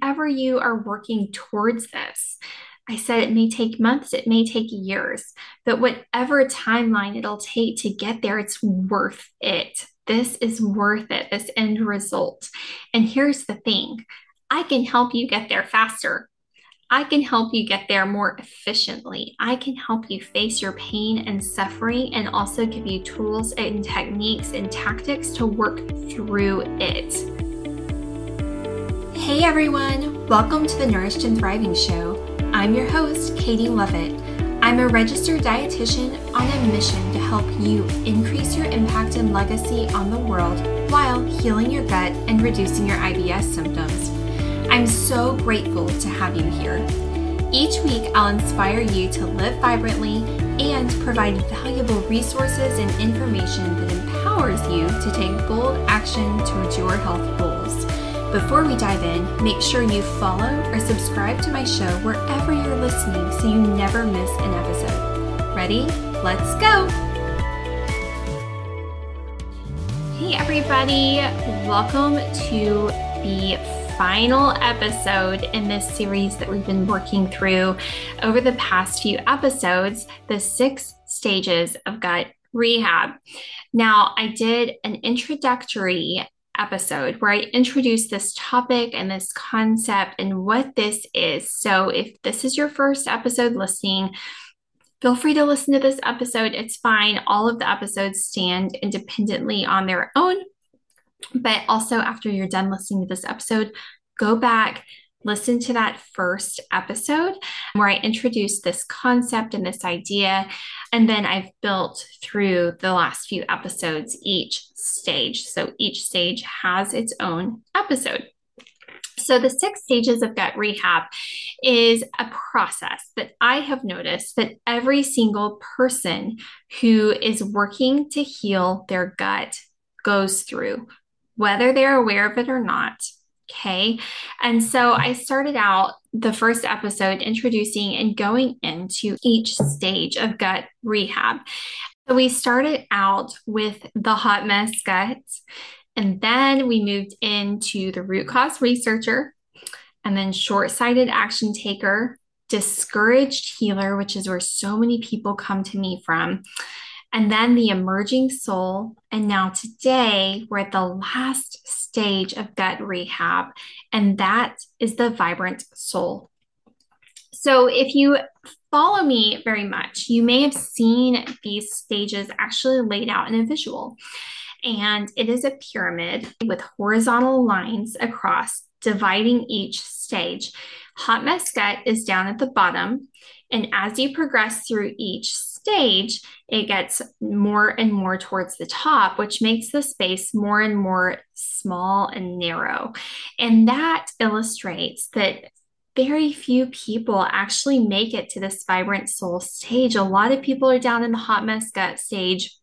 whenever you are working towards this, I said it may take months, it may take years, but whatever timeline it'll take to get there, it's worth it. This is worth it, this end result. And here's the thing I can help you get there faster. I can help you get there more efficiently. I can help you face your pain and suffering and also give you tools and techniques and tactics to work through it. Hey everyone, welcome to the Nourished and Thriving Show. I'm your host, Katie Lovett. I'm a registered dietitian on a mission to help you increase your impact and legacy on the world while healing your gut and reducing your IBS symptoms. I'm so grateful to have you here. Each week, I'll inspire you to live vibrantly and provide valuable resources and information that empowers you to take bold action towards your health goals. Before we dive in, make sure you follow or subscribe to my show wherever you're listening so you never miss an episode. Ready? Let's go! Hey, everybody, welcome to the final episode in this series that we've been working through over the past few episodes the six stages of gut rehab. Now, I did an introductory episode where I introduce this topic and this concept and what this is. So, if this is your first episode listening, feel free to listen to this episode. It's fine. All of the episodes stand independently on their own. But also, after you're done listening to this episode, go back, listen to that first episode where I introduced this concept and this idea. And then I've built through the last few episodes each stage. So each stage has its own episode. So, the six stages of gut rehab is a process that I have noticed that every single person who is working to heal their gut goes through, whether they're aware of it or not. Okay. And so I started out the first episode introducing and going into each stage of gut rehab. So we started out with the hot mess gut, and then we moved into the root cause researcher, and then short sighted action taker, discouraged healer, which is where so many people come to me from and then the emerging soul. And now today, we're at the last stage of gut rehab, and that is the vibrant soul. So if you follow me very much, you may have seen these stages actually laid out in a visual. And it is a pyramid with horizontal lines across, dividing each stage. Hot mess gut is down at the bottom. And as you progress through each stage, it gets more and more towards the top, which makes the space more and more small and narrow. And that illustrates that very few people actually make it to this vibrant soul stage. A lot of people are down in the hot mess gut stage.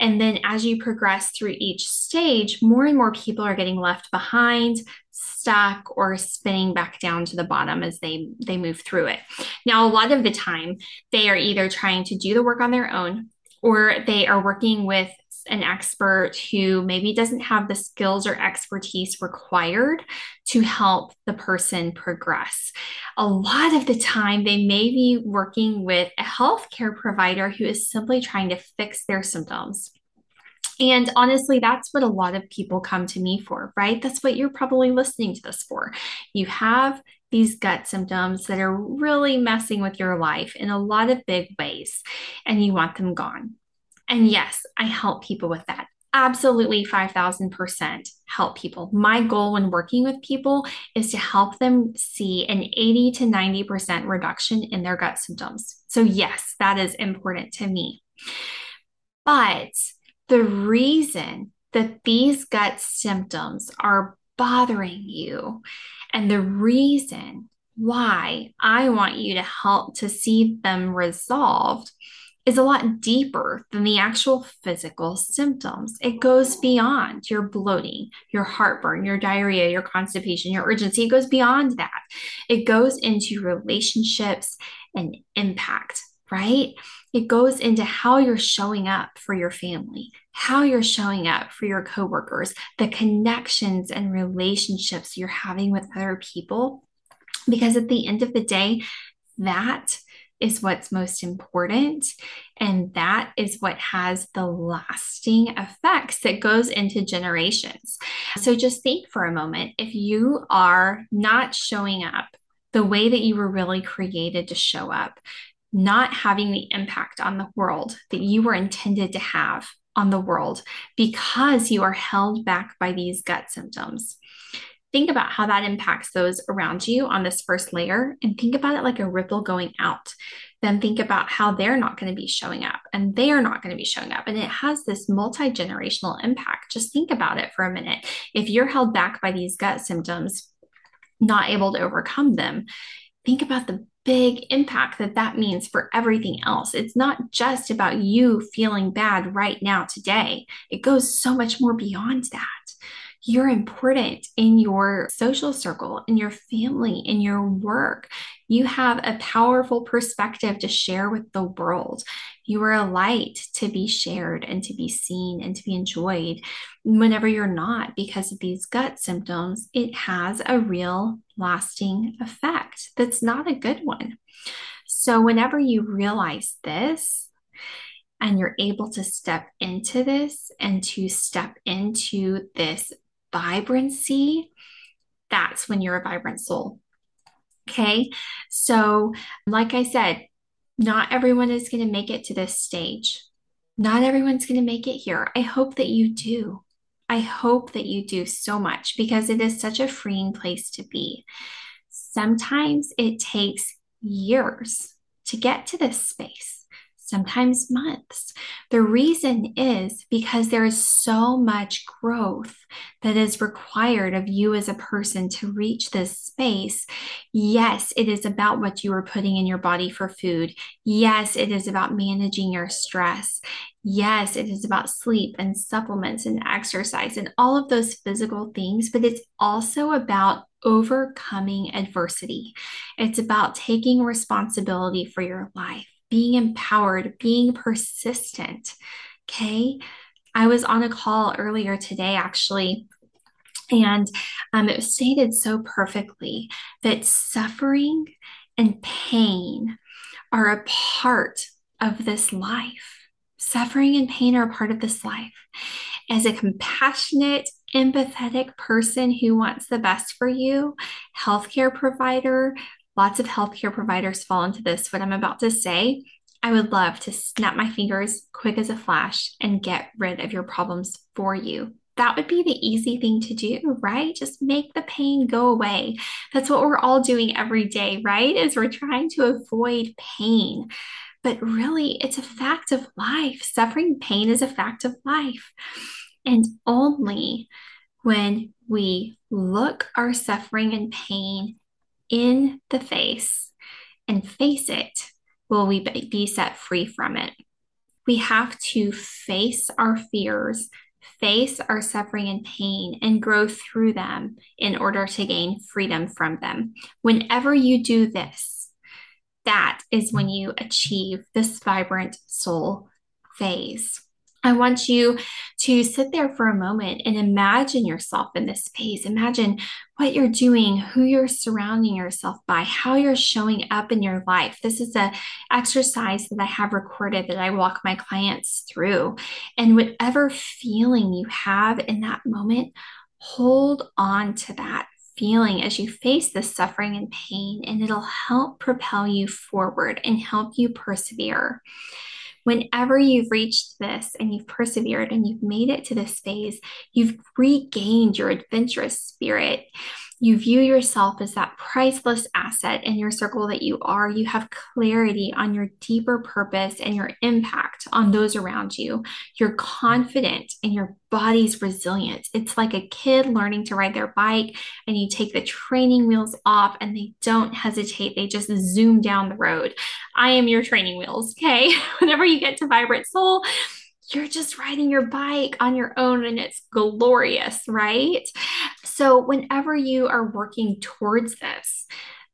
And then as you progress through each stage, more and more people are getting left behind, stuck or spinning back down to the bottom as they they move through it. Now, a lot of the time, they are either trying to do the work on their own or they are working with an expert who maybe doesn't have the skills or expertise required to help the person progress. A lot of the time, they may be working with a healthcare provider who is simply trying to fix their symptoms. And honestly, that's what a lot of people come to me for, right? That's what you're probably listening to this for. You have these gut symptoms that are really messing with your life in a lot of big ways, and you want them gone. And yes, I help people with that. Absolutely 5000% help people. My goal when working with people is to help them see an 80 to 90% reduction in their gut symptoms. So, yes, that is important to me. But the reason that these gut symptoms are bothering you and the reason why I want you to help to see them resolved is a lot deeper than the actual physical symptoms. It goes beyond your bloating, your heartburn, your diarrhea, your constipation, your urgency. It goes beyond that. It goes into relationships and impact, right? it goes into how you're showing up for your family, how you're showing up for your coworkers, the connections and relationships you're having with other people. Because at the end of the day, that is what's most important. And that is what has the lasting effects that goes into generations. So just think for a moment if you are not showing up the way that you were really created to show up, not having the impact on the world that you were intended to have on the world because you are held back by these gut symptoms. Think about how that impacts those around you on this first layer and think about it like a ripple going out. Then think about how they're not going to be showing up and they are not going to be showing up. And it has this multi generational impact. Just think about it for a minute. If you're held back by these gut symptoms, not able to overcome them, think about the big impact that that means for everything else. It's not just about you feeling bad right now, today. It goes so much more beyond that. You're important in your social circle, in your family, in your work. You have a powerful perspective to share with the world. You are a light to be shared and to be seen and to be enjoyed. Whenever you're not, because of these gut symptoms, it has a real lasting effect that's not a good one. So, whenever you realize this, and you're able to step into this and to step into this vibrancy, that's when you're a vibrant soul. Okay. So, like I said, not everyone is going to make it to this stage. Not everyone's going to make it here. I hope that you do. I hope that you do so much because it is such a freeing place to be. Sometimes it takes years to get to this space sometimes months. The reason is because there is so much growth that is required of you as a person to reach this space. Yes, it is about what you are putting in your body for food. Yes, it is about managing your stress. Yes, it is about sleep and supplements and exercise and all of those physical things, but it's also about overcoming adversity. It's about taking responsibility for your life being empowered, being persistent. Okay. I was on a call earlier today, actually, and um, it was stated so perfectly that suffering and pain are a part of this life. Suffering and pain are a part of this life. As a compassionate, empathetic person who wants the best for you, healthcare provider, Lots of healthcare providers fall into this, what I'm about to say. I would love to snap my fingers quick as a flash and get rid of your problems for you. That would be the easy thing to do, right? Just make the pain go away. That's what we're all doing every day, right? Is we're trying to avoid pain. But really, it's a fact of life. Suffering pain is a fact of life. And only when we look our suffering and pain in the face and face it, will we be set free from it? We have to face our fears, face our suffering and pain, and grow through them in order to gain freedom from them. Whenever you do this, that is when you achieve this vibrant soul phase. I want you to sit there for a moment and imagine yourself in this space. Imagine what you're doing, who you're surrounding yourself by, how you're showing up in your life. This is an exercise that I have recorded that I walk my clients through. And whatever feeling you have in that moment, hold on to that feeling as you face the suffering and pain, and it'll help propel you forward and help you persevere whenever you've reached this and you've persevered and you've made it to this phase, you've regained your adventurous spirit you view yourself as that priceless asset in your circle that you are. You have clarity on your deeper purpose and your impact on those around you. You're confident in your body's resilience. It's like a kid learning to ride their bike, and you take the training wheels off and they don't hesitate. They just zoom down the road. I am your training wheels. Okay. Whenever you get to Vibrant Soul, you're just riding your bike on your own and it's glorious, right? So, whenever you are working towards this,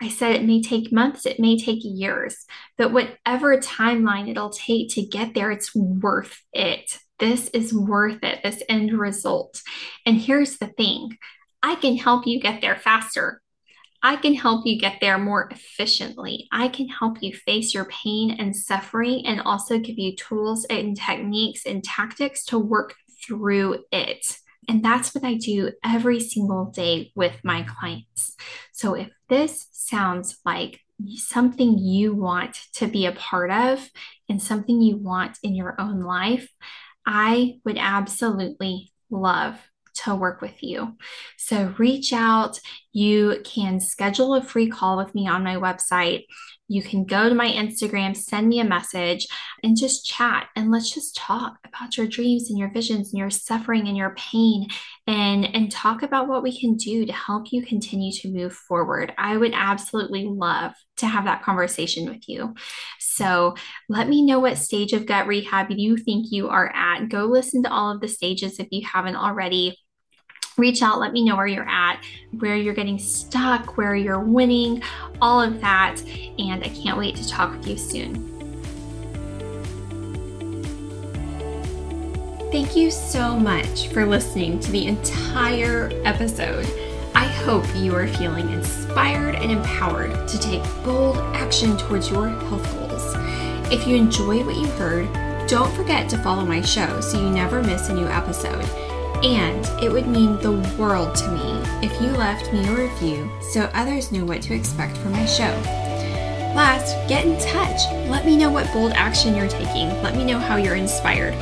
I said it may take months, it may take years, but whatever timeline it'll take to get there, it's worth it. This is worth it, this end result. And here's the thing I can help you get there faster. I can help you get there more efficiently. I can help you face your pain and suffering and also give you tools and techniques and tactics to work through it. And that's what I do every single day with my clients. So if this sounds like something you want to be a part of and something you want in your own life, I would absolutely love to work with you. So reach out. You can schedule a free call with me on my website. You can go to my Instagram, send me a message, and just chat. And let's just talk about your dreams and your visions and your suffering and your pain and, and talk about what we can do to help you continue to move forward. I would absolutely love to have that conversation with you. So let me know what stage of gut rehab you think you are at. Go listen to all of the stages if you haven't already reach out, let me know where you're at, where you're getting stuck, where you're winning, all of that. And I can't wait to talk with you soon. Thank you so much for listening to the entire episode. I hope you are feeling inspired and empowered to take bold action towards your health goals. If you enjoy what you heard, don't forget to follow my show so you never miss a new episode. And it would mean the world to me if you left me a review so others knew what to expect from my show. Last, get in touch. Let me know what bold action you're taking. Let me know how you're inspired.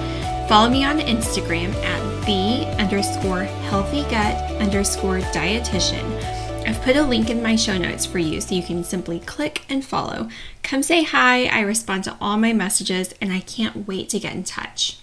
Follow me on Instagram at the underscore healthy gut underscore dietitian. I've put a link in my show notes for you so you can simply click and follow. Come say hi. I respond to all my messages and I can't wait to get in touch.